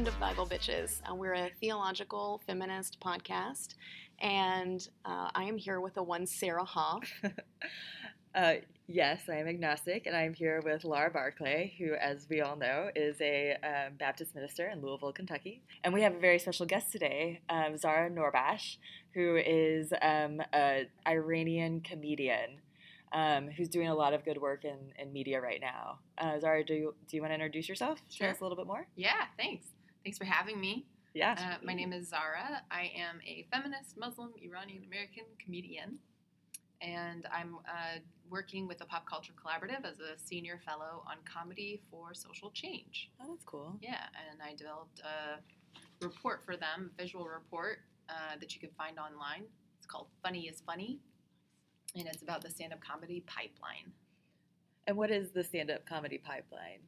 welcome to Bible Bitches. Uh, we're a theological feminist podcast, and uh, I am here with the one Sarah Hoff. Uh, yes, I am agnostic, and I am here with Laura Barclay, who, as we all know, is a um, Baptist minister in Louisville, Kentucky. And we have a very special guest today, um, Zahra Noorbakhsh, who is um, an Iranian comedian um, who's doing a lot of good work in, in media right now. Uh, Zara, do you, do you want to introduce yourself? Sure. Tell us a little bit more. Yeah, thanks. Thanks for having me. Yeah. Uh, my name is Zahra. I am a feminist, Muslim, Iranian American comedian, and I'm uh, working with the Pop Culture Collaborative as a senior fellow on comedy for social change. oh, that's cool. Yeah, and I developed a report for them, a visual report uh, that you can find online. It's called Funny is Funny, and it's about the stand up comedy pipeline. And what is the stand up comedy pipeline?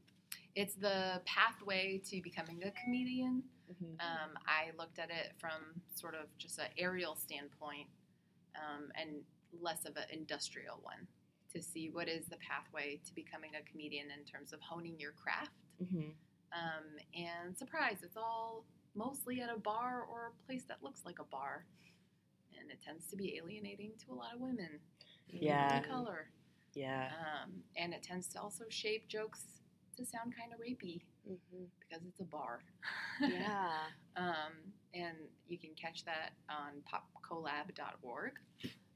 It's the pathway to becoming a comedian. Mhm. Um, I looked at it from sort of just an aerial standpoint um, and less of an industrial one to see what is the pathway to becoming a comedian in terms of honing your craft. Mhm. Um, and surprise, it's all mostly at a bar or a place that looks like a bar. And it tends to be alienating to a lot of women Yeah. color. Yeah. Um, and it tends to also shape jokes to sound kind of rapey Mhm. because it's a bar. Yeah. Um, and you can catch that on popcollab.org.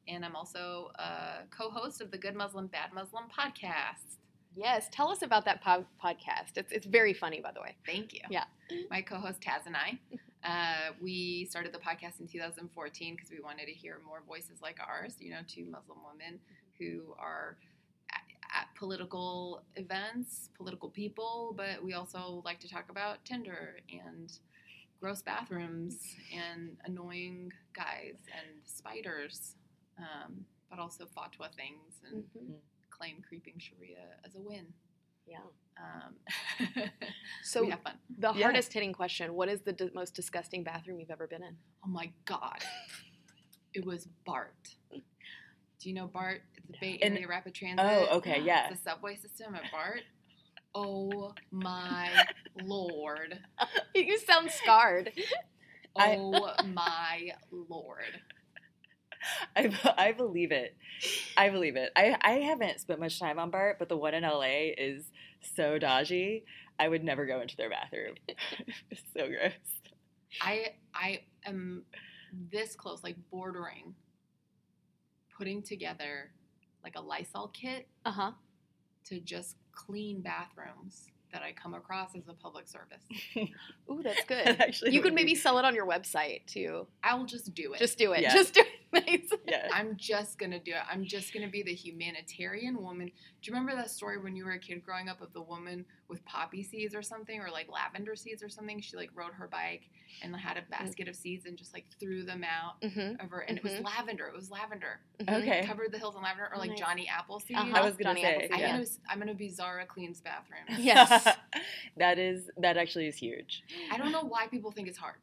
And I'm also a co host of the Good Muslim, Bad Muslim podcast. Yes. Tell us about that pod- podcast. It's, it's very funny, by the way. Thank you. Yeah. My co host Taz and I, uh, we started the podcast in 2014 because we wanted to hear more voices like ours, you know, two Muslim women who are political events, political people, but we also like to talk about Tinder and gross bathrooms and annoying guys and spiders, um, but also fatwa things and Mhm. claim creeping Sharia as a win. Yeah. Um, So we have fun. the Yeah. hardest hitting question: What is the d- most disgusting bathroom you've ever been in? Oh my god. It was BART. Do you know BART? It's the Bay And- Area Rapid Transit. Oh, okay, yeah. It's the subway system at BART. Oh my lord. you sound scarred. Oh I- Oh my lord. I, I believe it. I believe it. I, I haven't spent much time on BART, but the one in LA is so dodgy. I would never go into their bathroom. it's so gross. I I am this close, like bordering, putting together like a Lysol kit Uh huh. to just clean bathrooms that I come across as a public service. Ooh, that's good. Actually, you would could be- maybe sell it on your website too. I will just do it. Just do it. Yeah. Just do it. Nice. Yeah. I'm just gonna do it. I'm just gonna be the humanitarian woman. Do you remember that story when you were a kid growing up of the woman with poppy seeds or something, or like lavender seeds or something? She like rode her bike and had a basket of seeds and just like threw them out Mm-hmm. over, and it was lavender. It was lavender. Okay. Covered the hills in lavender, or like Nice. Johnny Appleseed. Uh-huh. I was gonna Johnny say, Appleseed, I'm, yeah. gonna, I'm gonna be Zahra cleans bathrooms. Yes. that is that actually is huge. I don't know why people think it's hard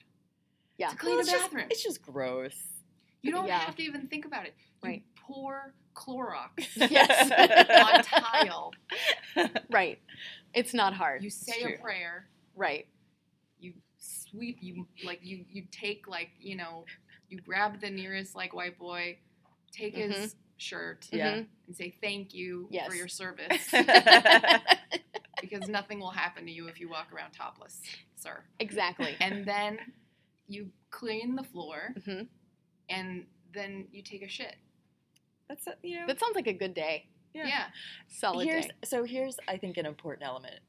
Yeah. to clean Well, a it's just- bathroom. it's just gross. you don't Yeah. have to even think about it. You Right. Pour Clorox Yes. on tile. Right. It's not hard. You say a prayer. right. you sweep you like you you take like you know you grab the nearest like white boy take his shirt Yeah. Mhm. and say thank you Yes. for your service because nothing will happen to you if you walk around topless sir Exactly. and then you clean the floor Mhm. and then you take a shit That's a- you know. That sounds like a good day. yeah. yeah, Solid Here's day. so here's I think an important element.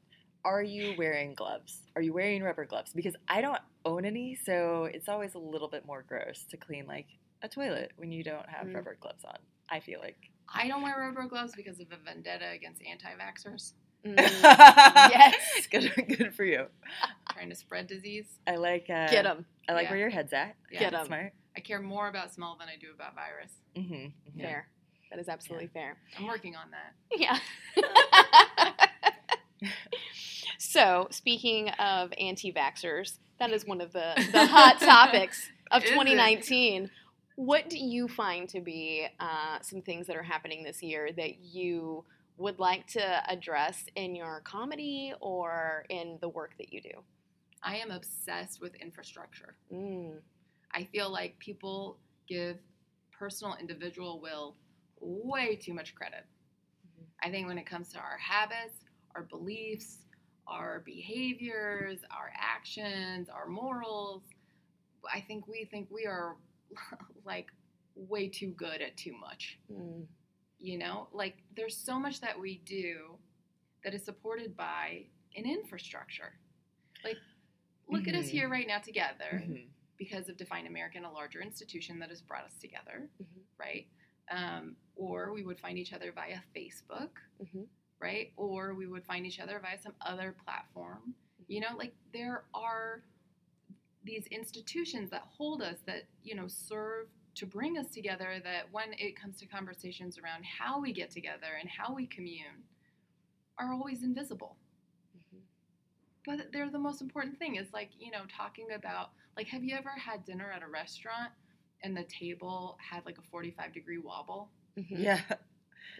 Are you wearing gloves? Are you wearing rubber gloves? Because I don't own any, so it's always a little bit more gross to clean like a toilet when you don't have Mm. rubber gloves on. I feel like. i don't wear rubber gloves because of a vendetta against anti-vaxxers Mm. yes. Good good for you. trying to spread disease I like uh Get them. I like Yeah. where your head's at. Yeah. them Smart. I care more about smell than i do about virus Mm-hmm. Fair. That is absolutely fair. i'm working on that Yeah. so, speaking of anti vaxxers, that is one of the, the hot topics of Is it? 2019. What do you find to be uh, some things that are happening this year that you would like to address in your comedy or in the work that you do? I am obsessed with infrastructure. Mm. I feel like people give personal individual will way too much credit. Mhm. I think when it comes to our habits, our beliefs, our behaviors, our actions, our morals, I think we think we are like way too good at too much. Mm. You know, like there's so much that we do that is supported by an infrastructure. Like, look at us Mhm. here right now together Mhm. Because of Define American, a larger institution that has brought us together, Mhm. right? Um, or we would find each other via Facebook, Mhm. right? Or we would find each other via some other platform. You know, like there are these institutions that hold us that, you know, serve to bring us together that when it comes to conversations around how we get together and how we commune are always invisible Mhm. but they're the most important thing is like you know talking about like have you ever had dinner at a restaurant and the table had like a 45 degree wobble Mhm. Yeah.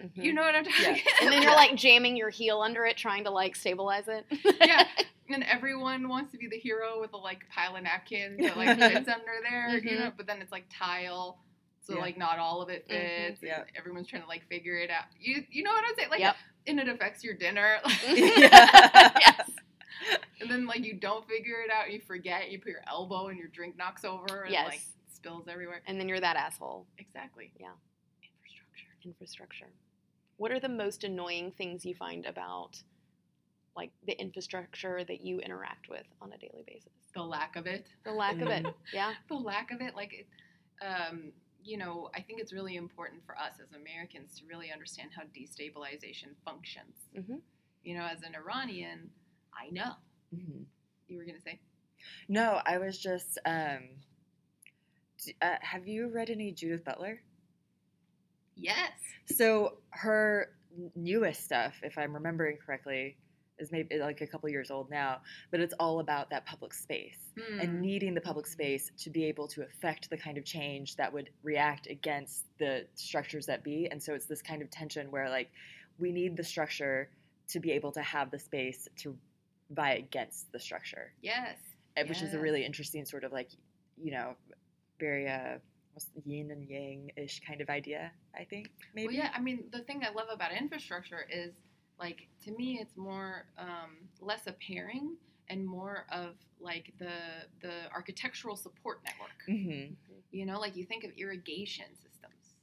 Mhm. you know what i'm talking Yeah. about and then you're like jamming your heel under it, trying to like stabilize it. yeah and everyone wants to be the hero with a like pile of napkins that like fits under there you know but then it's like tile so Yeah. like not all of it Mhm. fits Yeah. everyone's trying to like figure it out you you know what i'm saying like Yep. and it affects your dinner yes. and then like you don't figure it out you forget you put your elbow and your drink knocks over and Yes. like spills everywhere And then you're that asshole. exactly Yeah. infrastructure Infrastructure. What are the most annoying things you find about like the infrastructure that you interact with on a daily basis? the lack of it The lack of it. Yeah. the lack of it like it, um, you know i think it's really important for us as americans to really understand how destabilization functions Mhm. you know as an iranian i know Mhm. you were going to say No, I was just. Um, uh, have you read any Judith Butler? yes So her newest stuff, if I'm remembering correctly, is maybe like a couple years old now, but it's all about that public space Hmm. and needing the public space to be able to affect the kind of change that would react against the structures that be. And so it's this kind of tension where like we need the structure to be able to have the space to vie against the structure, yes uh, which is a really interesting sort of like, you know, very uh, yin and yang ish kind of idea. I think maybe. Well, yeah, I mean, the thing I love about infrastructure is, like, to me, it's more um, less a pairing and more of like the the architectural support network. hmm You know, like you think of irrigation systems,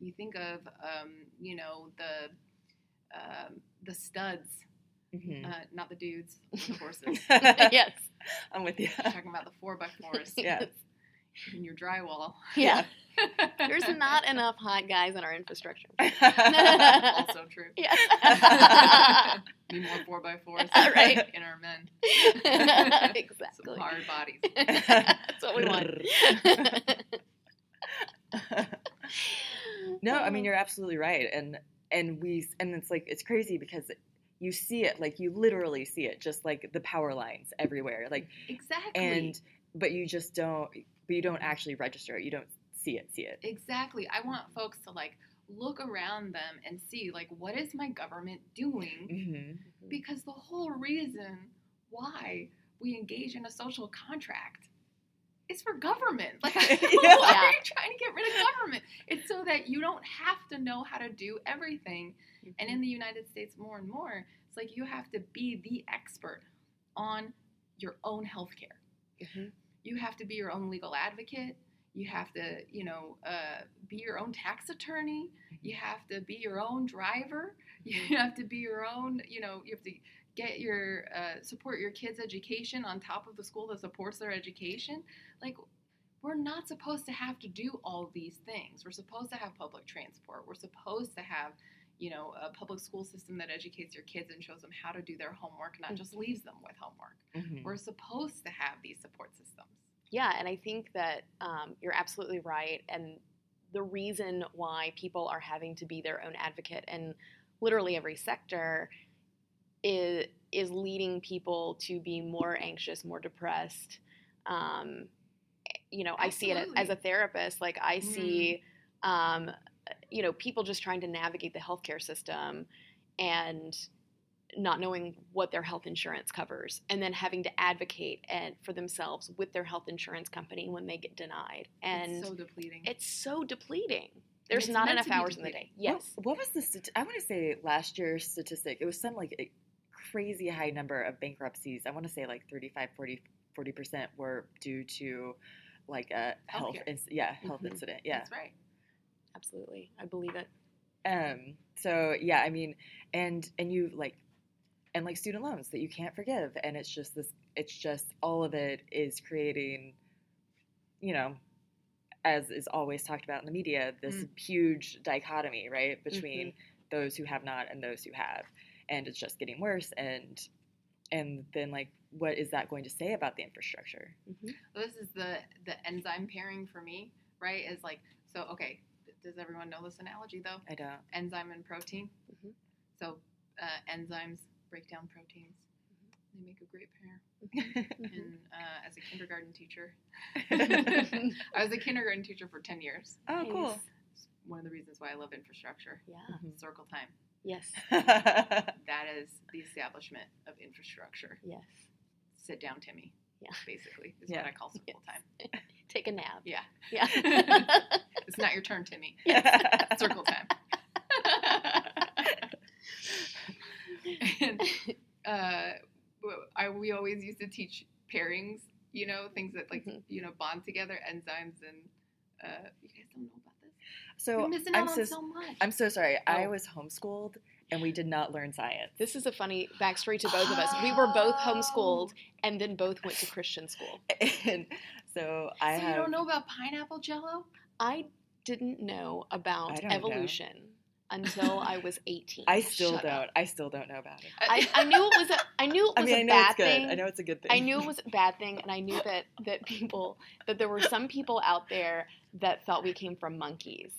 you think of um, you know the um, the studs, hmm uh, not the dudes, the horses. yes. I'm with you. I'm talking about the four by fours Yeah. in your drywall. Yeah. There's not enough hot guys in our infrastructure. also true. Yeah. Need more four by fours Right. in our men. exactly. Some hard bodies. That's what we want. no, I mean you're absolutely right, and and we and it's like it's crazy because you see it like you literally see it just like the power lines everywhere like Exactly. and but you just don't but you don't actually register it you don't see it see it exactly. I want folks to like look around them and see like what is my government doing? mm-hmm. Because the whole reason why we engage in a social contract is for government. Like why are you trying to get rid of government? It's so that you don't have to know how to do everything. And in the United States, more and more, it's like you have to be the expert on your own healthcare. Mhm. You have to be your own legal advocate. You have to, you know, uh, be your own tax attorney. You have to be your own driver. You have to be your own, you know, you have to get your uh, support your kids' education on top of the school that supports their education. Like, we're not supposed to have to do all these things. We're supposed to have public transport. We're supposed to have, you know, a public school system that educates your kids and shows them how to do their homework, not just leaves them with homework. Mm-hmm. We're supposed to have these support systems. Yeah, and I think that um, you're absolutely right. And the reason why people are having to be their own advocate in literally every sector is is leading people to be more anxious, more depressed. Um, you know, I see it as a therapist. Like I see, um, you know, people just trying to navigate the healthcare system, and not knowing what their health insurance covers and then having to advocate and for themselves with their health insurance company when they get denied and it's so depleting. it's so depleting there's it's not enough hours in the day yes What, what was the? stati- I want to say last year's statistic. It was some like a crazy high number of bankruptcies. I want to say like 35, 40 40% were due to like a health, Healthcare. inc- yeah, health Mhm. incident. Yeah. That's right. Absolutely i believe it Um. So yeah, I mean, and and you like, and like student loans that you can't forgive, and it's just this. It's just all of it is creating, you know, as is always talked about in the media, this Mm. huge dichotomy, right, between Mm-hmm. those who have not and those who have, and it's just getting worse. And and then like, what is that going to say about the infrastructure? Mhm. Well, this is the the enzyme pairing for me, right? Is like so. Okay, does everyone know this analogy though? I don't. Enzyme and protein. Mhm. So uh, enzymes break down proteins. They make a great pair. Mm-hmm. And uh, as a kindergarten teacher, I was a kindergarten teacher for ten years. oh, cool. It's one of the reasons why I love infrastructure. yeah Mhm. Circle time. yes That is the establishment of infrastructure. yes Sit down, Timmy. Yeah. Basically, is Yeah. what I call circle time. take a nap Yeah. yeah It's not your turn, Timmy. Yeah. Circle time. and uh, w- I, we always used to teach pairings, you know, things that like Mhm. you know bond together, enzymes, and uh, you guys don't know about this. so You're missing I'm out so on so much. I'm so sorry. I Oh. was homeschooled and we did not learn science. This is a funny backstory to both of us. We were both Oh. homeschooled and then both went to Christian school. and so I so have. you don't know about pineapple jello? I didn't know about don't know. evolution until I was 18. I still Shut don't. up. I still don't know about it. I, I knew it was a I knew it I was mean, I a know bad it's good. thing. I know it's a good thing. I knew it was a bad thing, and I knew that that people that there were some people out there that thought we came from monkeys.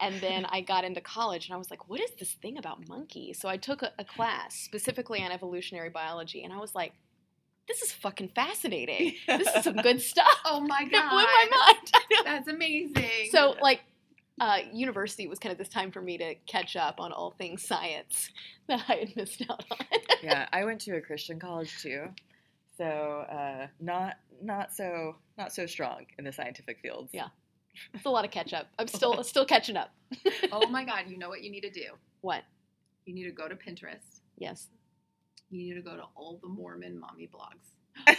And then I got into college, and I was like, "What is this thing about monkeys?" So I took a, a class specifically on evolutionary biology, and I was like, "This is fucking fascinating. This is some good stuff." Oh my It blew god, my mind. That's amazing. So, like, uh, university was kind of this time for me to catch up on all things science that I had missed out on. yeah, I went to a Christian college too, so uh, not not so not so strong in the scientific fields. Yeah. It's a lot of catch up. I'm still still catching up. oh my god, you know what you need to do? What? You need to go to Pinterest. Yes. You need to go to all the Mormon mommy blogs.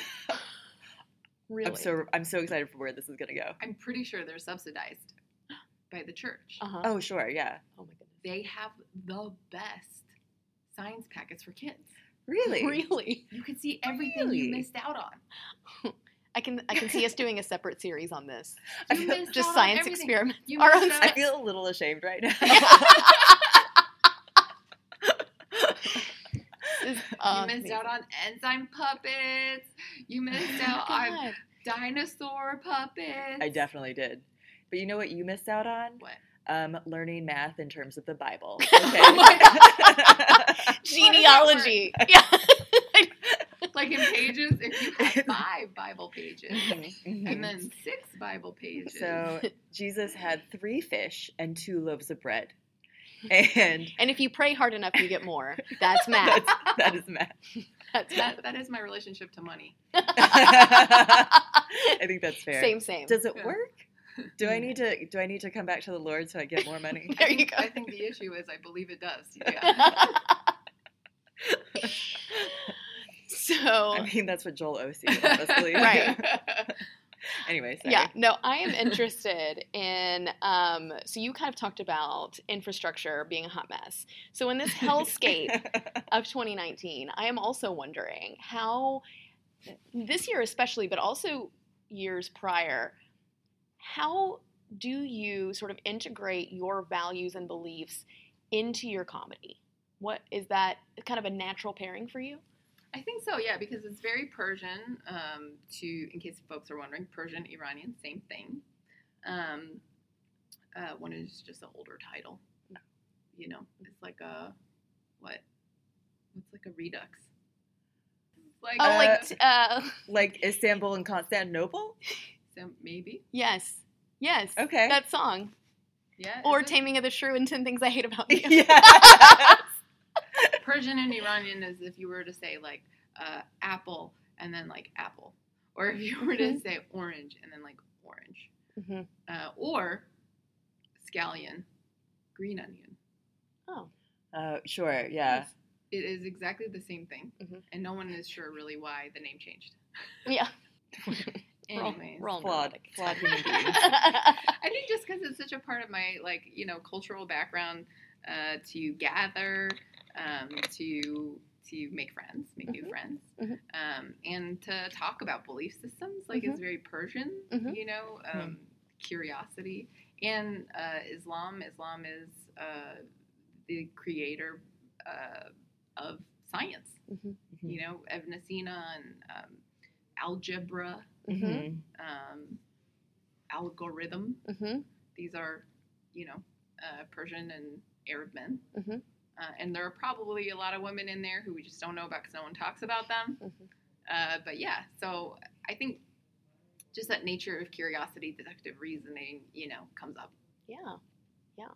Really? I'm so I'm so excited for where this is gonna go. I'm pretty sure they're subsidized by the church. Uh-huh. Oh sure, yeah. Oh my goodness. They have the best science packets for kids. Really? Really? You can see everything Really? you missed out on. I can I can see us doing a separate series on this. I You feel, Just out science everything. experiment. You Our own out- I feel a little ashamed right now. This you missed amazing. out on enzyme puppets. You missed Oh out on God. dinosaur puppets. I definitely did. But you know what you missed out on? What? Um, learning math in terms of the Bible. Oh my Genealogy. Yeah. Like in pages, if you have five Bible pages Mhm. and then six Bible pages. So Jesus had three fish and two loaves of bread, and And if you pray hard enough, you get more. That's math. that's, that is math. That's math. that, that is my relationship to money. I think that's fair. Same, same. Does it Yeah. work? Do I need to do I need to come back to the Lord so I get more money? There I you think, go. I think the issue is I believe it does. Yeah. so I mean, that's what Joel Osteen would have us believe. Right. anyway, sorry. yeah, no, I am interested in. Um, so you kind of talked about infrastructure being a hot mess. So in this hellscape of 2019, I am also wondering how this year, especially, but also years prior, how do you sort of integrate your values and beliefs into your comedy? What is that kind of a natural pairing for you? I think so, yeah, because it's very Persian. Um, to in case folks are wondering, Persian, Iranian, same thing. Um, uh, one is just an older title. You know, it's like a what? What's like a redux? Like Oh, Uh, like t- uh, like Istanbul and Constantinople. so maybe, yes, yes, Okay. that song, yeah. or? Taming of the Shrew and Ten Things I Hate About You. yes. Persian and Iranian is if you were to say like uh, apple and then like apple, or if you were to Mhm. say orange and then like orange, Mhm. uh, or scallion, green onion. Oh, Uh, sure, yeah. It is exactly the same thing, Mhm. and no one is sure really why the name changed. yeah. We're all- Anyways, we're all Flawed, flawed human beings. I think just because it's such a part of my like you know cultural background uh, to gather, um, to to make friends, make new Mhm. friends, Mhm. um, and to talk about belief systems. Like it's very Persian, Mhm. you know, um, curiosity and uh, Islam. Islam is uh, the creator uh, of science. Mhm. You know, Ibn Sina and um, algebra, um, algorithm. These are, you know, uh, Persian and Arab men. Uh, and there are probably a lot of women in there who we just don't know about because no one talks about them. Mhm. Uh, but yeah, so I think just that nature of curiosity, deductive reasoning, you know, comes up. Yeah. Yeah.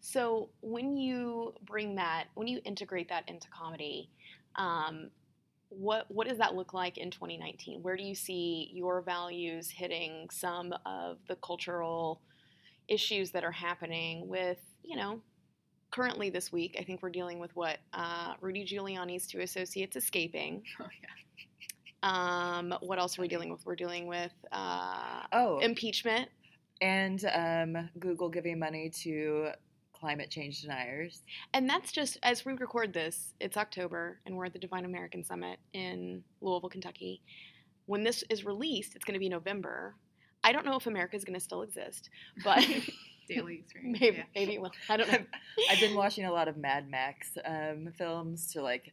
So when you bring that, when you integrate that into comedy, um, what what does that look like in 2019? Where do you see your values hitting some of the cultural issues that are happening with, you know, currently this week, I think we're dealing with what uh, Rudy Giuliani's two associates escaping. Oh yeah. Um, what else are we dealing with? We're dealing with uh, Oh, impeachment. and um, Google giving money to climate change deniers. And that's just as we record this, it's October, and we're at the Define American Summit in Louisville, Kentucky. When this is released, it's going to be November. I don't know if America is going to still exist, but Daily experience. maybe, yeah. maybe it will. I don't know. I've been watching a lot of Mad Max um, films to like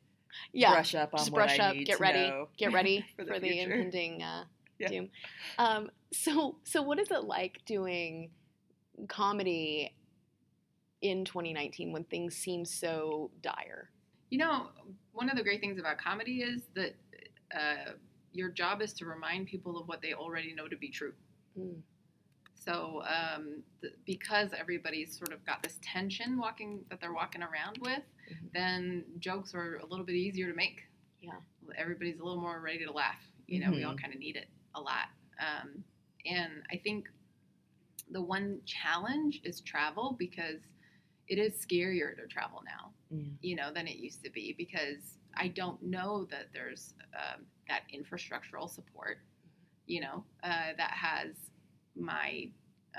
Yeah, brush up on just what brush I up, need get to ready, know get ready for for the the, impending uh, Yeah. doom. Um, so, so what is it like doing comedy in 2019 when things seem so dire? You know, one of the great things about comedy is that uh, your job is to remind people of what they already know to be true. Mm. So, um, th- because everybody's sort of got this tension walking that they're walking around with, Mhm. then jokes are a little bit easier to make. Yeah. everybody's a little more ready to laugh. You know, we all Mhm. kind of need it a lot. Um, and I think the one challenge is travel because it is scarier to travel now Mm. you know, than it used to be because I don't know that there's um, that infrastructural support, you know, uh, that has my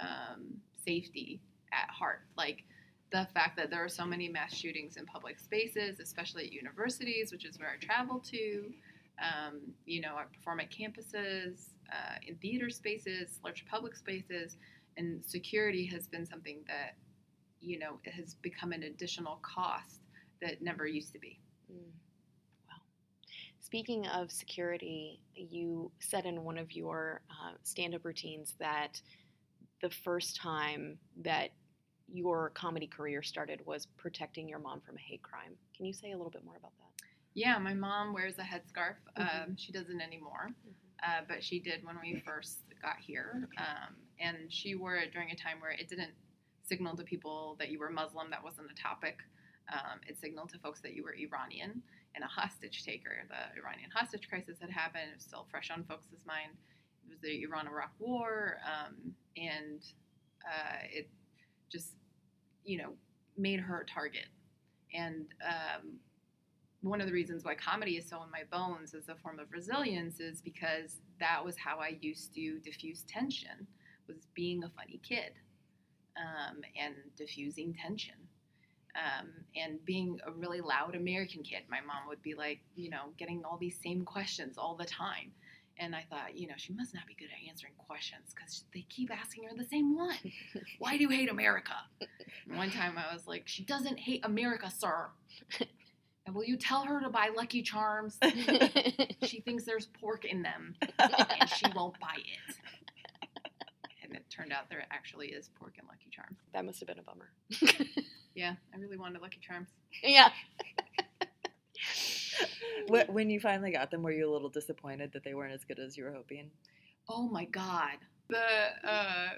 um, safety at heart. Like the fact that there are so many mass shootings in public spaces, especially at universities, which is where I travel to. Um, you know, I perform at campuses, uh, in theater spaces, large public spaces, and security has been something that, you know, it has become an additional cost that never used to be. Mm. Speaking of security, you said in one of your uh, stand up routines that the first time that your comedy career started was protecting your mom from a hate crime. Can you say a little bit more about that? Yeah, my mom wears a headscarf. Mhm. Um, she doesn't anymore, uh, but she did when we first got here. Um, and she wore it during a time where it didn't signal to people that you were Muslim. That wasn't a topic. Um, it signaled to folks that you were Iranian and a hostage taker. The Iranian hostage crisis had happened. It was still fresh on folks' mind. It was the Iran-Iraq War, um, and uh, it just, you know, made her a target. And um, one of the reasons why comedy is so in my bones as a form of resilience is because that was how I used to diffuse tension was being a funny kid um, and diffusing tension um, and being a really loud American kid. My mom would be like, you know, getting all these same questions all the time. And I thought, you know, she must not be good at answering questions because they keep asking her the same one. Why do you hate America? And one time I was like, she doesn't hate America, sir. And will you tell her to buy Lucky Charms? she thinks there's pork in them and she won't buy it. And it turned out there actually is pork in Lucky Charms. that must have been a bummer. Yeah, I really wanted Lucky Charms. yeah. When you finally got them, were you a little disappointed that they weren't as good as you were hoping? Oh my god. The uh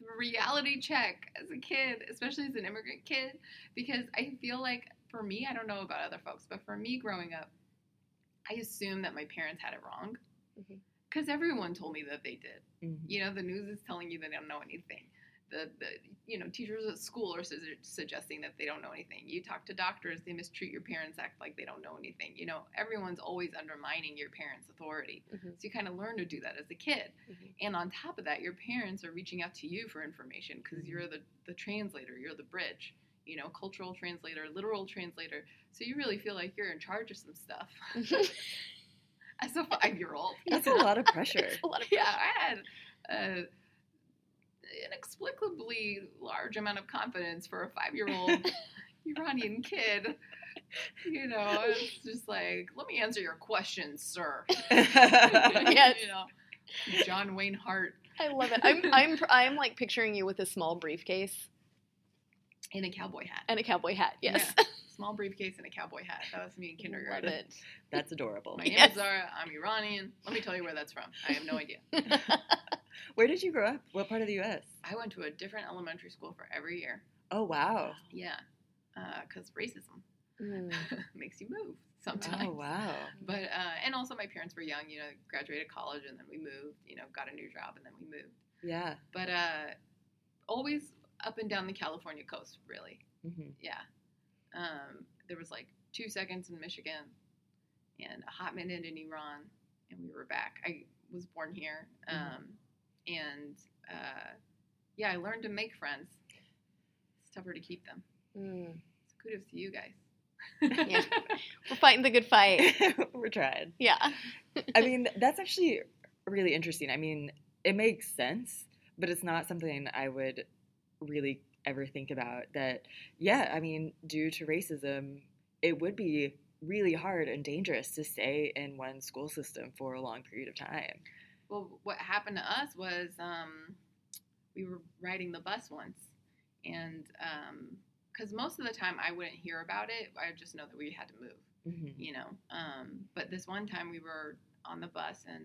the reality check as a kid, especially as an immigrant kid, because I feel like for me, I don't know about other folks, but for me growing up, I assumed that my parents had it wrong because everyone told me that they did. Mhm. You know, the news is telling you they don't know anything. The, the you know teachers at school are su- suggesting that they don't know anything. You talk to doctors, they mistreat your parents, act like they don't know anything. You know, everyone's always undermining your parents' authority. Mhm. So you kind of learn to do that as a kid. Mhm. And on top of that, your parents are reaching out to you for information because Mhm. you're the, the translator, you're the bridge, you know, cultural translator, literal translator. So you really feel like you're in charge of some stuff as a five year old. That's a lot of pressure. A lot of Yeah, I had uh, inexplicably large amount of confidence for a five year old Iranian kid. You know, it's just like, let me answer your questions, sir. Yes. you know, John Wayne Hart I love it. I'm I'm I'm like picturing you with a small briefcase in a cowboy hat. and a cowboy hat. Yes. Yeah. Small briefcase and a cowboy hat. That was me in Love kindergarten. it. That's adorable. My name Yes. is Zahra. I'm Iranian. Let me tell you where that's from. I have no idea. Where did you grow up? What part of the U.S.? I went to a different elementary school for every year. Oh wow. Yeah, because racism Mm. makes you move sometimes. Oh wow. But uh, and also my parents were young. You know, graduated college and then we moved. You know, got a new job and then we moved. Yeah. But uh, always up and down the California coast, really. hmm Yeah. Um, there was like two seconds in Michigan and a hot minute in Iran, and we were back. I was born here. Um, Mhm. And uh, yeah, I learned to make friends. It's tougher to keep them. Mm. So kudos to you guys. Yeah. We're fighting the good fight. We're trying. Yeah. I mean, that's actually really interesting. I mean, it makes sense, but it's not something I would really ever think about. That, yeah, I mean, due to racism, it would be really hard and dangerous to stay in one school system for a long period of time. Well, what happened to us was um, we were riding the bus once, and because most of the time I wouldn't hear about it, I just know that we had to move, hmm you know. Um, but this one time we were on the bus, and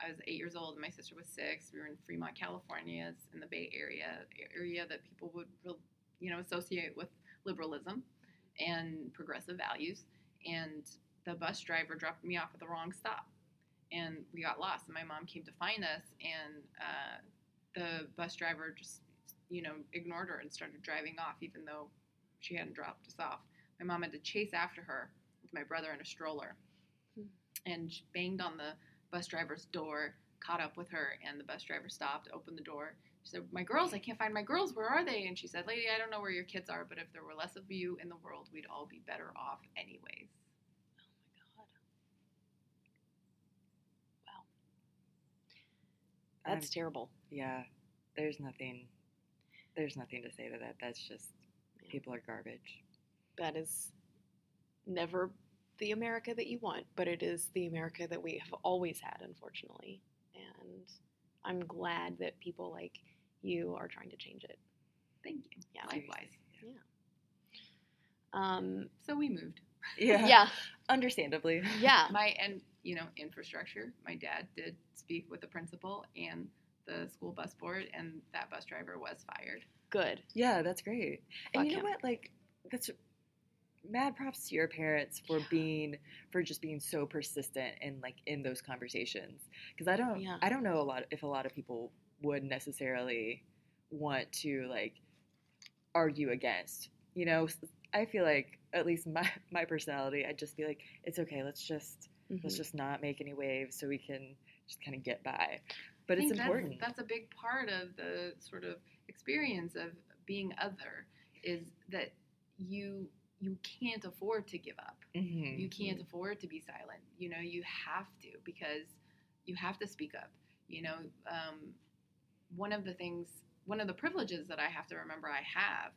I was eight years old, and my sister was six. We were in Fremont, California, it's in the Bay Area, area that people would, you know, associate with liberalism and progressive values. And the bus driver dropped me off at the wrong stop and we got lost and my mom came to find us and uh, the bus driver just you know ignored her and started driving off even though she hadn't dropped us off. My mom had to chase after her with my brother in a stroller. Hmm. and she banged on the bus driver's door caught up with her and the bus driver stopped opened the door. She said my girls i can't find my girls. Where are they? And she said lady i don't know where your kids are but if there were less of you in the world we'd all be better off anyways Oh Wow. That's I'm- terrible. yeah, there's nothing. There's nothing to say to that. That's just Yeah. people are garbage. That is never the America that you want, but it is the America that we have always had, unfortunately. And I'm glad that people like you are trying to change it. thank you Yeah. likewise Seriously, Um, so we moved Yeah. yeah, Understandably. yeah. my and you know infrastructure my dad did speak with the principal and the school bus board and that bus driver was fired Good. Yeah, that's great. and Fuck you know him. what? Like, that's mad props to your parents for being for just being so persistent and like in those conversations. Because I don't, Yeah. I don't know a lot if a lot of people would necessarily want to like argue against. You know, i feel like at least my my personality, I'd just be like, it's okay. Let's just let's Mhm. just not make any waves so we can just kind of get by. But it's think that's- important. that's, a big part of the sort of experience of being other is that you you can't afford to give up Mhm. you can't afford to be silent you know you have to because you have to speak up you know um, one of the things one of the privileges that i have to remember i have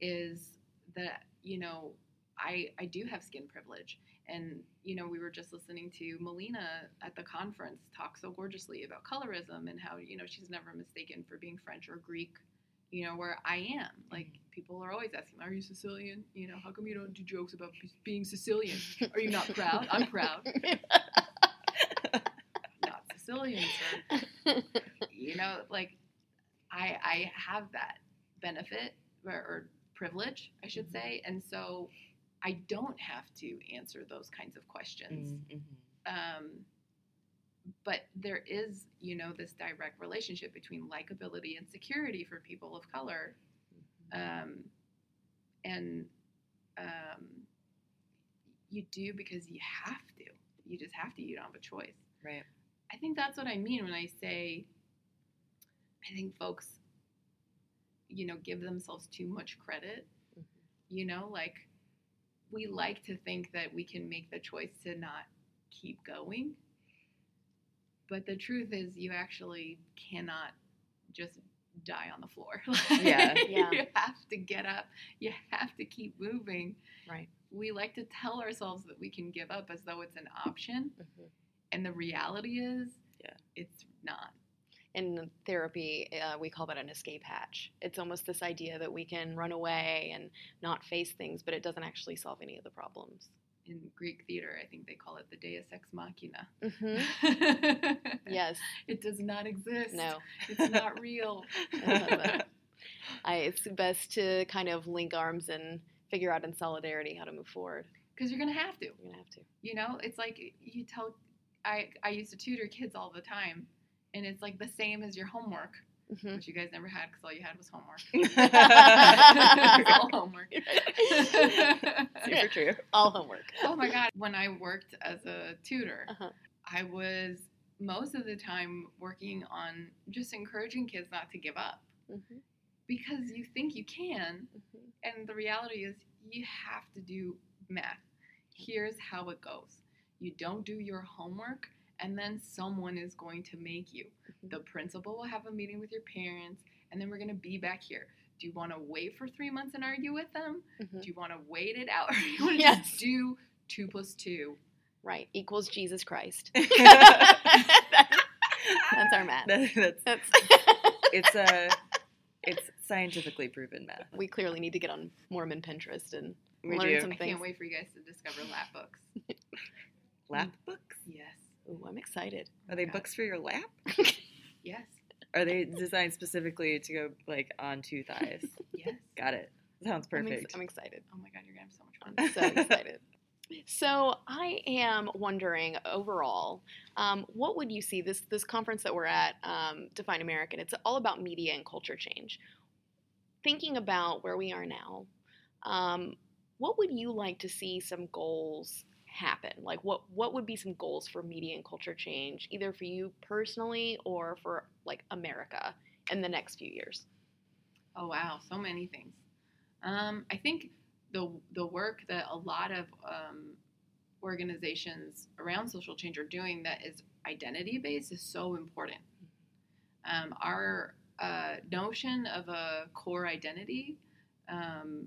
is that you know i i do have skin privilege and you know we were just listening to melina at the conference talk so gorgeously about colorism and how you know she's never mistaken for being french or greek you know where i am. Like people are always asking are you sicilian? You know how come you don't do jokes about being sicilian? Are you not proud? I'm proud. Not Sicilian, sir. You know, like I I have that benefit or, or privilege, I should Mhm. say, and so I don't have to answer those kinds of questions. Mhm. Um, but there is, you know, this direct relationship between likability and security for people of color. Um, and um, you do because you have to. You just have to. You don't have a choice. Right. I think that's what I mean when I say I think folks, you know, give themselves too much credit. Mhm. You know, like we like to think that we can make the choice to not keep going. But the truth is, you actually cannot just die on the floor. Yeah. Yeah. you have to get up. You have to keep moving. Right. We like to tell ourselves that we can give up as though it's an option. Mhm. And the reality is, Yeah. it's not. In therapy, uh, we call that an escape hatch. It's almost this idea that we can run away and not face things, but it doesn't actually solve any of the problems. In Greek theater, I think they call it the Deus Ex Machina. Mm-hmm. Yes. It does not exist. No. It's not real. I. I, it's best to kind of link arms and figure out in solidarity how to move forward. Because you're going to have to. You're gonna have to. You know, it's like you tell, I, I used to tutor kids all the time. And it's like the same as your homework, Mhm. which you guys never had because all you had was homework. It's all homework. Super true. All homework. oh my God. When I worked as a tutor, Uh-huh. I was most of the time working on just encouraging kids not to give up Mhm. because you think you can. Mhm. And the reality is, you have to do math. Here's how it goes you don't do your homework, and then someone is going to make you. Mhm. The principal will have a meeting with your parents, and then we're going to be back here. Do you want to wait for three months and argue with them? Mhm. Do you want to wait it out? Or do you want to Yes. just do two plus two? Right. Equals Jesus Christ. That's our math. that's, That's it's a it's scientifically proven math. we clearly need to get on Mormon Pinterest and We learn do. some I can't wait for you guys to discover lap books. Lap books? Yes. Ooh, I'm excited. Are they God. books for your lap? Yes. Are they designed specifically to go like on two thighs? Yes. Got it. Sounds I'm, ex- perfect. I'm excited. Oh my God, you're going to have so much fun. I'm so excited. So I am wondering overall, um, what would you see this this conference that we're at, um, Define American? It's all about media and culture change. Thinking about where we are now, um, what would you like to see some goals happen? Like what what would be some goals for media and culture change, either for you personally or for like America in the next few years? Oh wow, so many things. Um, I think the the work that a lot of um, organizations around social change are doing that is identity based is so important. Um, our uh, notion of a core identity um,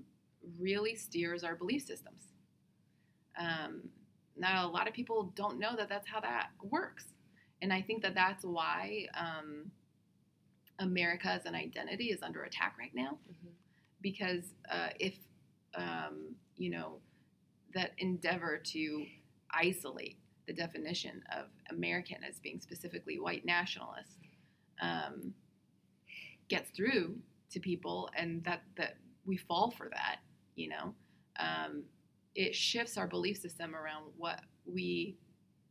really steers our belief systems. Um, now, a lot of people don't know that that's how that works, and I think that that's why um, America as an identity is under attack right now. Because uh, if um, you know that endeavor to isolate the definition of American as being specifically white nationalist um, gets through to people, and that that we fall for that, you know, um, it shifts our belief system around what we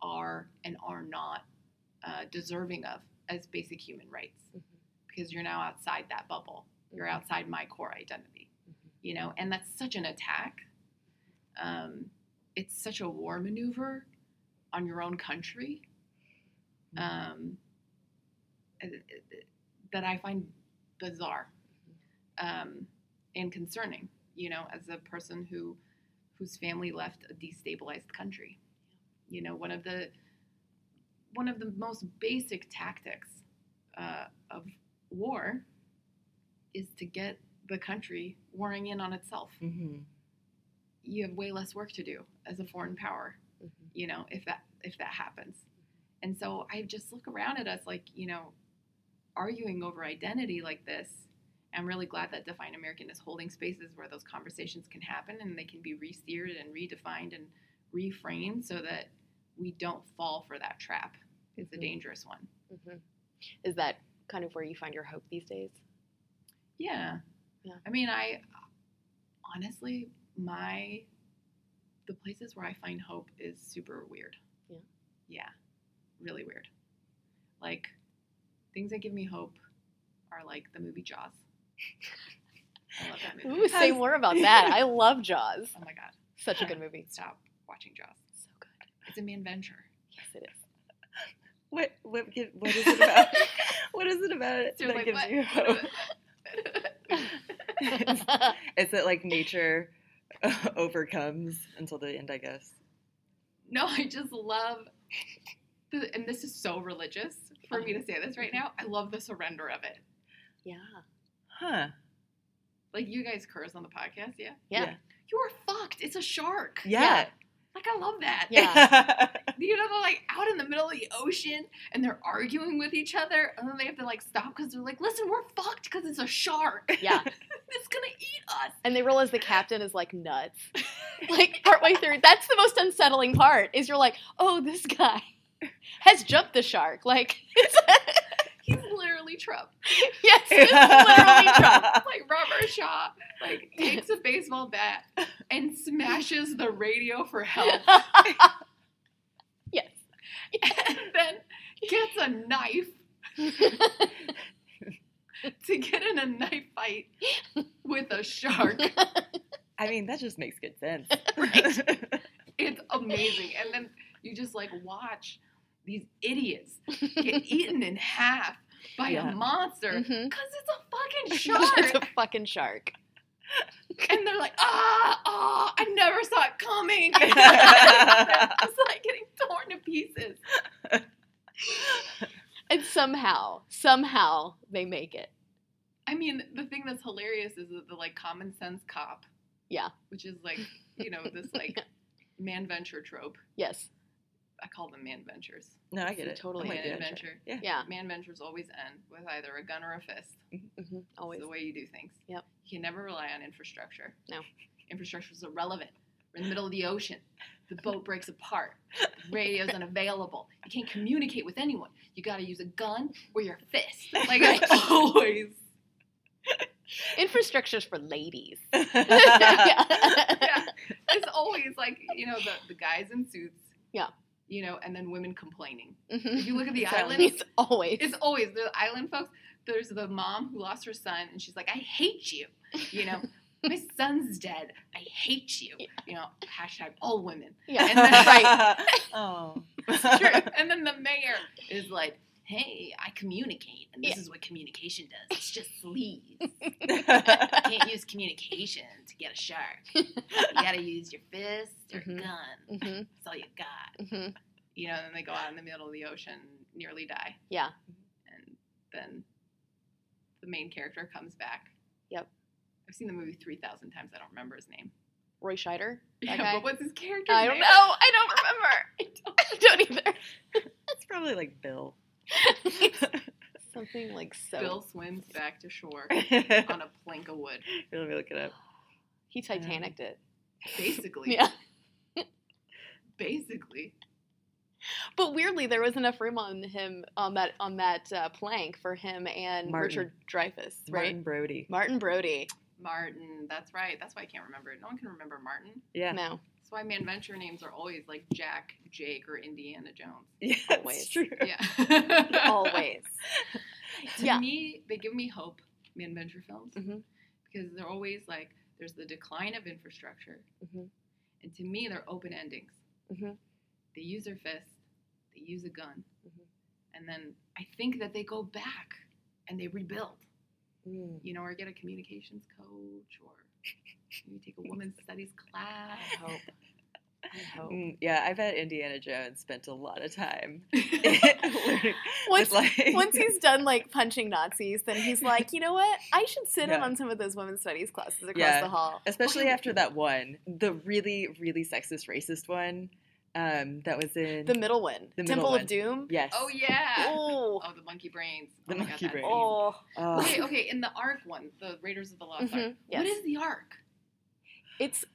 are and are not uh, deserving of as basic human rights, Mhm. because you're now outside that bubble you're Mhm. outside my core identity Mhm. you know and that's such an attack um, it's such a war maneuver on your own country um, it- it- that i find bizarre um, and concerning you know as a person who whose family left a destabilized country you know one of the one of the most basic tactics uh, of war is to get the country warring in on itself. hmm You have way less work to do as a foreign power, Mhm. you know, if that if that happens. And so I just look around at us like, you know, arguing over identity like this. I'm really glad that Define American is holding spaces where those conversations can happen and they can be re-steered and redefined and reframed so that we don't fall for that trap. It's a Mhm. dangerous one. Mhm. Is that kind of where you find your hope these days? Yeah. Yeah. I mean, I honestly, my the places where I find hope is super weird. Yeah. Yeah. Really weird. Like things that give me hope are like the movie Jaws. I love that movie. Ooh, say Has- more about that. I love Jaws. Oh my god. Such a good movie. Stop watching Jaws. So good. It's a man venture. Yes, it is. What what what is it about? what is it about it So that like, gives what- you hope? Is it like nature overcomes until the end? I guess. no, I just love the, and this is so religious for me uh-huh. to say this right now. I love the surrender of it. yeah. Huh. Like you guys curse on the podcast, yeah? Yeah. You are fucked. It's a shark. Yeah. Like I love that. Yeah. You know, they're like out in the middle of the ocean and they're arguing with each other, and then they have to like stop because they're like, "Listen, we're fucked because it's a shark. Yeah. it's gonna eat us." And they realize the captain is like nuts. like partway through, that's the most unsettling part. Is you're like, oh, this guy has jumped the shark. Like, it's, He's literally Trump. yes, it's literally Trump. Like Robert Shaw, like takes a baseball bat and smashes the radio for help, yes. and then gets a knife to get in a knife fight with a shark. I mean, that just makes good sense. Right. It's amazing. And then you just like watch these idiots get eaten in half by Yeah. a monster because Mhm. it's a fucking shark. it's a fucking shark. and they're like, ah, ah, I never saw it coming. it's like getting torn to pieces. And somehow, somehow they make it. I mean, the thing that's hilarious is that the like common sense cop. Yeah. Which is like, you know, this like man venture trope. Yes. I call them man ventures. no, I get it. Totally I'm man with adventure. Yeah. Yeah. Man ventures always end with either a gun or a fist. hmm Always. It's the way you do things. Yep. You can never rely on infrastructure. No. Infrastructure is irrelevant. We're in the middle of the ocean. The boat breaks apart. The radio's unavailable. You can't communicate with anyone. You got to use a gun or your fist. Like it's always. Infrastructure's for ladies. yeah. It's always like you know the the guys in suits. Yeah. You know, and then women complaining. Mhm. If you look at the Sounds- islands, It's always. it's always the island folks. There's the mom who lost her son, and she's like, "I hate you." You know, my son's dead. I hate you. Yeah. You know, hashtag all women. yeah. And then- right. oh. True. and then the mayor is like, "Hey, I communicate, and this Yeah. is what communication does. It's just sleaze. You can't use communication to get a shark. You gotta use your fist or Mhm. gun. hmm That's all you got." hmm You know, and then they go out in the middle of the ocean, nearly die. Yeah. and then the main character comes back. Yep. I've seen the movie three thousand times. I don't remember his name. Roy Scheider. Yeah, Okay. but what's his character? I don't know. I don't remember. I don't. I don't either. It's probably like Bill. Something like so. Bill swims back to shore on a plank of wood, me look it up. He Titaniced it. basically. Yeah. Basically. But weirdly, there was enough room on him on that on that uh, plank for him and Martin. Richard Dreyfuss, right? Martin Brody. Martin Brody. Martin. That's right. That's why I can't remember it. No one can remember Martin. Yeah. No. That's why man venture names are always like Jack, Jake, or Indiana Jones. Yeah, Always. it's true. Yeah. Always. to Yeah. me, they give me hope, man venture films, Mhm. because they're always like, there's the decline of infrastructure, Mhm. and to me, they're open endings. Mhm. They use their fist, they use a gun, Mhm. and then I think that they go back and they rebuild, Mm. you know, or get a communications coach, or maybe take a women's studies class. I hope. I hope. Mm, yeah, I bet Indiana Jones spent a lot of time. Once, like, once he's done like punching Nazis, then he's like, you know what? I should sit in on some of those women's studies classes across Yeah. the hall. especially after that one, the really, really sexist, racist one um, that was in The middle one, The middle Temple one. of Doom. yes, oh yeah. Oh, Oh, the monkey brains. The oh my monkey God, brains. oh, Oh. Okay, okay. In the Ark one, the Raiders of the Lost Ark. Mhm, yes. What is the Ark? It's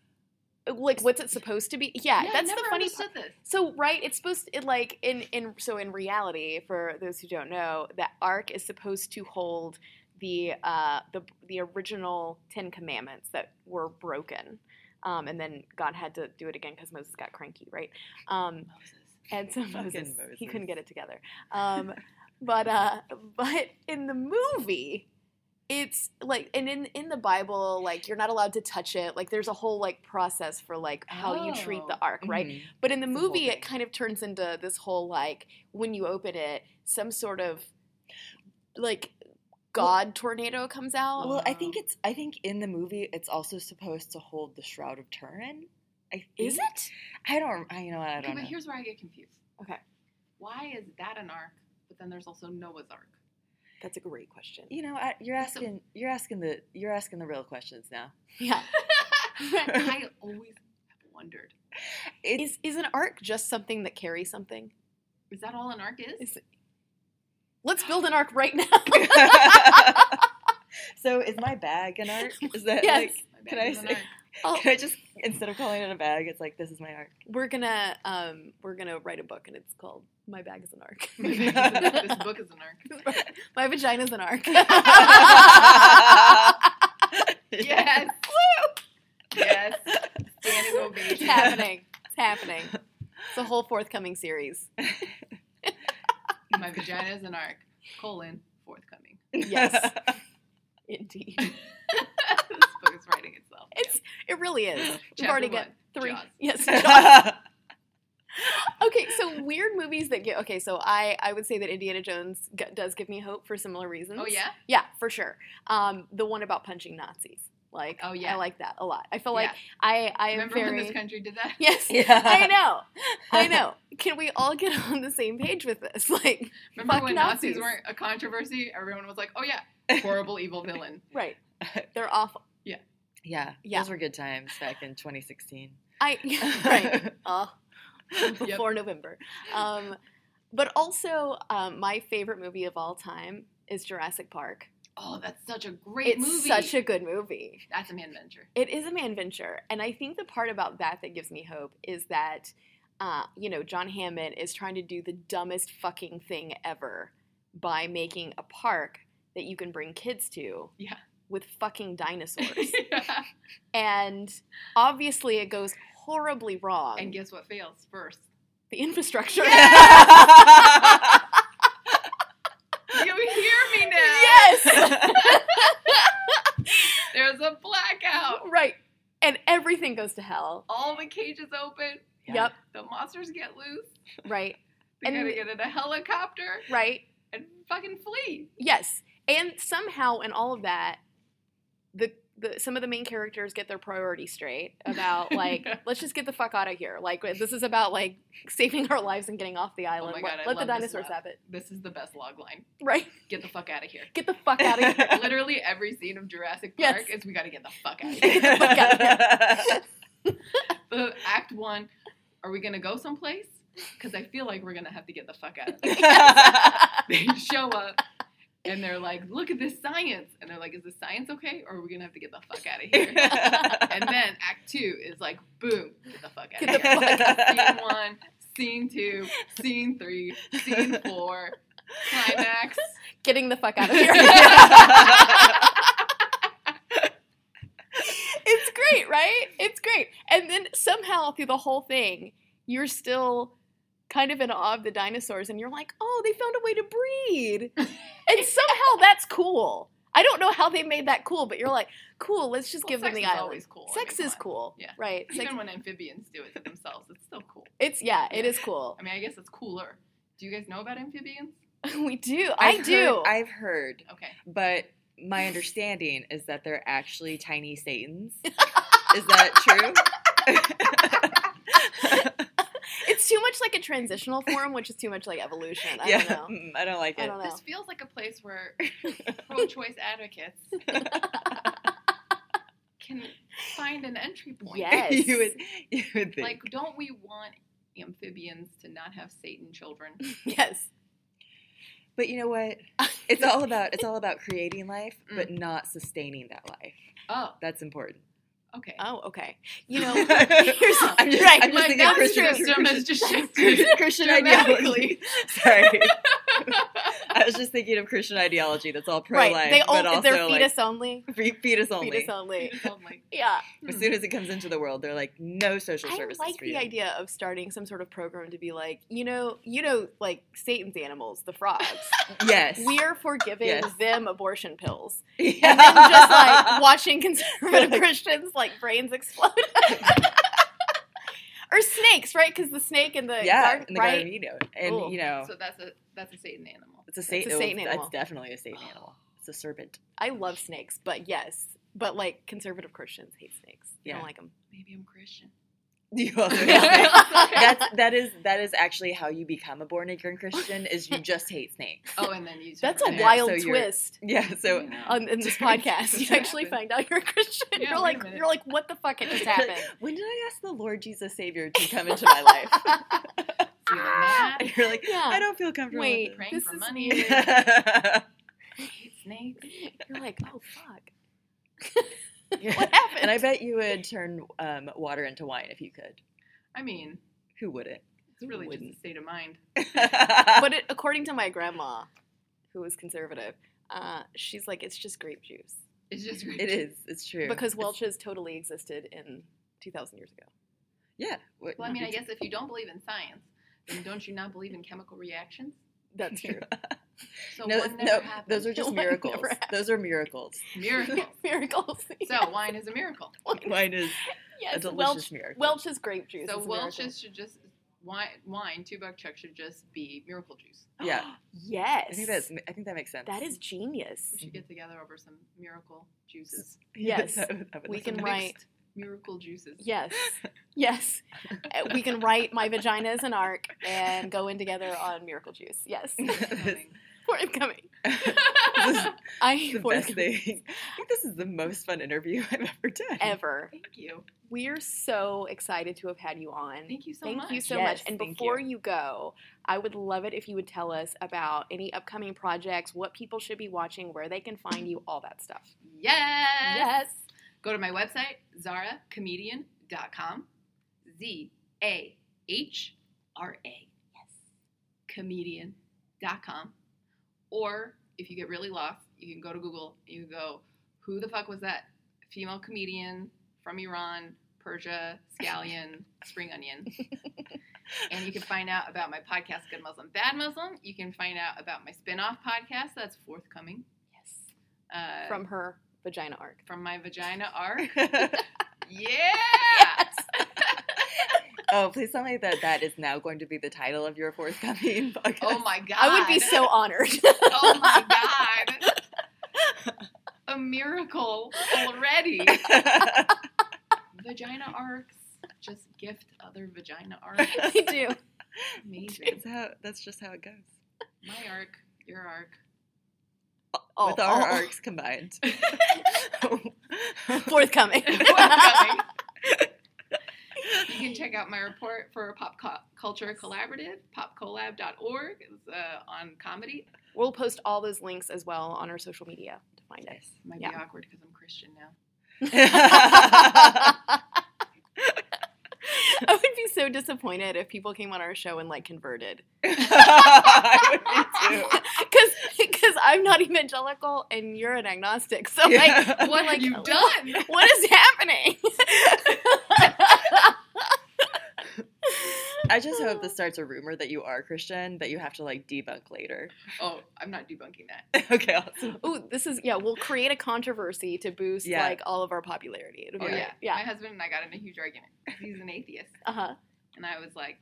like what's it supposed to be? Yeah, I that's the funny understood this. So right, it's supposed to it, like in in so in reality, for those who don't know, that ark is supposed to hold the uh the the original Ten Commandments that were broken. Um, and then God had to do it again because Moses got cranky, right? Um, and so Fucking Moses, he couldn't get it together. Um, but uh, but in the movie, it's like, and in in the Bible, like you're not allowed to touch it. Like there's a whole like process for like how you treat the Oh. ark, right? Mhm. But in the It's a whole movie, it kind of turns into this whole like when you open it, some sort of like God tornado comes out. Well, I think it's. I think in the movie, it's also supposed to hold the Shroud of Turin. I Is it? I don't. I you know. I Okay, don't but know. here's where I get confused. Okay. Why is that an ark, but then there's also Noah's Ark? That's a great question. You know, I, you're asking. You're asking the. You're asking the real questions now. Yeah. I always have wondered. It's Is is an arc just something that carries something? Is that all an arc is? Is- Let's build an arc right now. so is my bag an arc? Is that Yes. like? Can I say-. Oh, Can I just instead of calling it a bag, it's like this is my arc. we're gonna um we're gonna write a book and it's called My Bag is an Ark. My bag is an ark. This book is an ark. My vagina is an ark. Yes. yes. Standing ovation. It's happening. It's happening. It's a whole forthcoming series. My vagina is an ark. Colon forthcoming. Yes. Indeed. This book is writing itself. It's it really is. We've already got three. Jaws. Yes. Jaws. okay, so weird movies that get okay. So I I would say that Indiana Jones g- does give me hope for similar reasons. Oh yeah. Yeah, for sure. Um, the one about punching Nazis. Like, Oh, yeah. I like that a lot. I feel like Yeah. I I am Remember very when this country did that? yes. Yeah. I know. I know. Can we all get on the same page with this? Like, Remember Fuck when Nazis. Nazis. weren't a controversy? Everyone was like, "Oh yeah, horrible evil villain." right? They're awful. Yeah, Yeah. those were good times back in 2016. I right. Uh, before November. Um, but also, um, my favorite movie of all time is Jurassic Park. Oh, that's such a great it's movie. such a good movie. that's a man venture. It is a man venture, and I think the part about that that gives me hope is that, uh, you know, John Hammond is trying to do the dumbest fucking thing ever by making a park that you can bring kids to. Yeah. With fucking dinosaurs. Yeah. and obviously it goes horribly wrong. And guess what fails first? the infrastructure. You hear me now? yes! There's a blackout. right. And everything goes to hell. All the cages open. Yep. The monsters get loose. Right. They And- gotta get in a helicopter Right. and fucking flee. Yes. And somehow in all of that, the, the some of the main characters get their priorities straight about like Yeah. let's just get the fuck out of here. Like this is about like saving our lives and getting off the oh island. Oh God, let let the dinosaurs have it. This is the best log line. Right. Get the fuck out of here. Get the fuck out of here. Literally every scene of Jurassic Yes. Park is we gotta get the fuck out of Get here. the fuck out of the act one, are we gonna go someplace? Because I feel like we're gonna have to get the fuck out of here. they show up and they're like, look at this science. And they're like, is this science okay? Or are we gonna have to get the fuck out of here? and then act two is like, boom, get the fuck out Get of here. fuck scene one, scene two, scene three, scene four, climax. Getting the fuck out of here. it's great, right? It's great. And then somehow through the whole thing, you're still kind of in awe of the dinosaurs and you're like, oh, they found a way to breed. and somehow that's cool. I don't know how they made that cool, but you're like, cool, let's just Well, give them the is island. always cool. I Sex mean, is come cool. Yeah. Right. Sex, Even when amphibians do it to themselves, it's still cool. it's yeah, it Yeah. is cool. I mean, I guess it's cooler. Do you guys know about amphibians? we do. I I've do. Heard, I've heard, Okay. but my understanding is that they're actually tiny satans. is that true? It's too much like a transitional form, which is too much like evolution. I yeah, don't know. mm, I don't like I it. don't know. This feels like a place where pro-choice advocates can find an entry point. Yes. you would, you would think. Like, don't we want amphibians to not have Satan children? yes. but you know what? It's all about it's all about creating life, Mm. but not sustaining that life. Oh, That's important. Okay. Oh, okay. You know, I'm here's just, right. I'm just My thinking gut Christian, system has just shifted Christian ideology. Sorry. I was just thinking of Christian ideology that's all pro-life, right. life, They but all, also they're like fetus only. fetus only. Fetus only. Only. Yeah. As hmm. soon as it comes into the world, they're like, no social I services I like for the you. idea of starting some sort of program to be like, you know, you know, like Satan's animals, the frogs. Yes. We're for giving Yes. them abortion pills, yeah. and then just like watching conservative Christians like brains explode. or snakes, right? Because the snake in the yeah, garden, in the right? Garden of Eden. And Cool. you know, So that's a that's a Satan animal. it's a Satan. a Satan oh, animal. That's definitely a Satan animal. It's a serpent. I love snakes, but yes, but like conservative Christians hate snakes. I Yeah. don't like them. Maybe I'm Christian. You also hate Yeah. snakes. That's that is that is actually how you become a born again Christian. Is you just hate snakes. Oh, and then you. That's a it. wild so twist. Yeah. So You know. On, in this podcast, you actually happened? find out you're a Christian. Yeah, you're like, you're like, what the fuck had just happened? when did I ask the Lord Jesus Savior to come into my life? You're mad. You're like, Yeah. I don't feel comfortable. Wait, with Praying this for is money. Hate snakes. You're like, oh fuck. What happened? And I bet you would turn um, water into wine if you could. I mean, Who wouldn't? it's really just wouldn't? a state of mind. but it, according to my grandma, who was conservative, uh, she's like, it's just grape juice It's just grape juice. it is. It's true. because It's- Welch's totally existed in 2,000 years ago. Yeah. What- Well, I mean, I guess if you don't believe in science, then don't you not believe in chemical reactions? That's true. So no, no, happened. those are just One miracles. Those are miracles. miracles. Miracles. So wine is a miracle. Wine is a yes, delicious Welch, miracle. Welch's grape juice. So is a. Welch's should just wine. Wine two buck chuck should just be miracle juice. Yeah. yes. I think that's. I think that makes sense. that is genius. We should get together over some miracle juices. Yes. That would- that would We can write- Mixed miracle juices. Yes. Yes. Uh, we can write My Vagina is an Arc and go in together on Miracle Juice. Yes. Coming. Forthcoming. this is I the best thing. I think this is the most fun interview I've ever done. Ever. Thank you. We're so excited to have had you on. Thank you so Thank much. you so Yes, much. And before you. you. go, I would love it if you would tell us about any upcoming projects, what people should be watching, where they can find you, all that stuff. Yes. Yes. Go to my website, zahracomedian.com. Z A H R A. Yes. Comedian.com. Or if you get really lost, you can go to Google. and You can go, who the fuck was that female comedian from Iran, Persia, scallion, spring onion? and you can find out about my podcast, Good Muslim, Bad Muslim. You can find out about my spin off podcast that's forthcoming. Yes. Uh, From her vagina arc. from my vagina arc. oh, please tell me that that is now going to be the title of your forthcoming podcast. Oh my god. I would be so honored. Oh my god. A miracle already. Vagina arcs. Just gift other vagina arcs. I do. Amazing. that's how. That's just how it goes. My arc, your arc. Oh, With our oh, arcs combined. Forthcoming. Forthcoming. You can check out my report for Pop Cu- Culture Collaborative, popcollab.org. It's uh, on comedy. We'll post all those links as well on our social media to find it. Nice. Might Yeah. be awkward because I'm Christian now. I would be so disappointed if people came on our show and like converted. I would be too. Because because I'm not evangelical and you're an agnostic. So Yeah. like, What like, have you done? what is happening? I just hope this starts a rumor that you are Christian that you have to like debunk later. Oh, I'm not debunking that. okay, awesome. Ooh, this is yeah. We'll create a controversy to boost Yeah. like all of our popularity. It'll be Oh great. yeah. yeah. My husband and I got in a huge argument. He's an atheist, Uh huh. and I was like,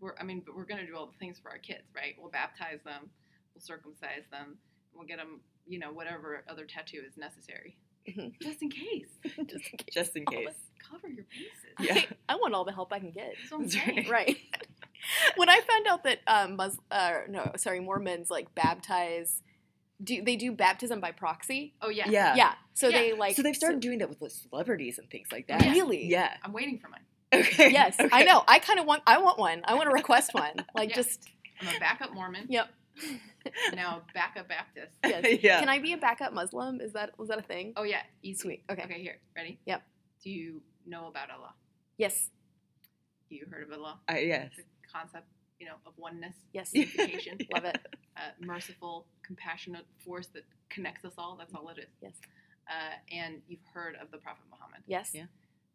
"We're, I mean, but we're gonna do all the things for our kids, right? We'll baptize them, we'll circumcise them, we'll get them, you know, whatever other tattoo is necessary, Mhm. just in case. Just in case. Just in Oh, case. Let's cover your bases. Yeah. I want all the help I can get. That's I'm That's right. Right. when I found out that um, Mus- uh, no, sorry, Mormons like baptize, do they do baptism by proxy? Oh yeah. Yeah. Yeah. So Yeah. they like. so they've started so- doing that with like, celebrities and things like that. Really? Yeah. I'm waiting for mine. Okay. yes, I know. I kind of want. I want one. I want to request one. Like Yeah. just. I'm a backup Mormon. Yep. Now backup Baptist. Yes. yeah. Can I be a backup Muslim? Is that was that a thing? Oh yeah, easy. Sweet. Okay. Okay, here, ready? Yep. Do you know about Allah? Yes. You heard of Allah? I, yes. The concept, you know, of oneness, Yes. unification, Love it. uh, merciful, compassionate force that connects us all. That's all it is. Yes. Uh, and you've heard of the Prophet Muhammad, Yes. Yeah.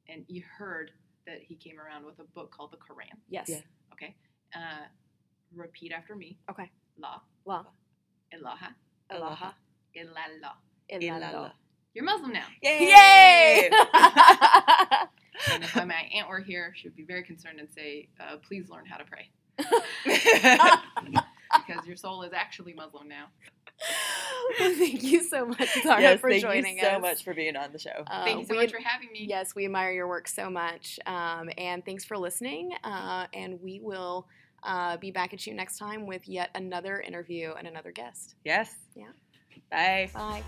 and you heard that he came around with a book called the Quran. Yes. Yeah. Okay. Uh, repeat after me. Okay. La La ilaha ilaha illallah. illallah. You're Muslim now. Yay! Yay! And if my aunt were here, she would be very concerned and say, uh, "Please learn how to pray." because your soul is actually Muslim now. thank you so much, Zahra, yes, for joining us. thank you so us. much for being on the show. Uh, Thank you so we much for having me. Yes, we admire your work so much. Um, and thanks for listening. Uh, and we will uh, be back at you next time with yet another interview and another guest. yes. Yeah. Bye. Bye.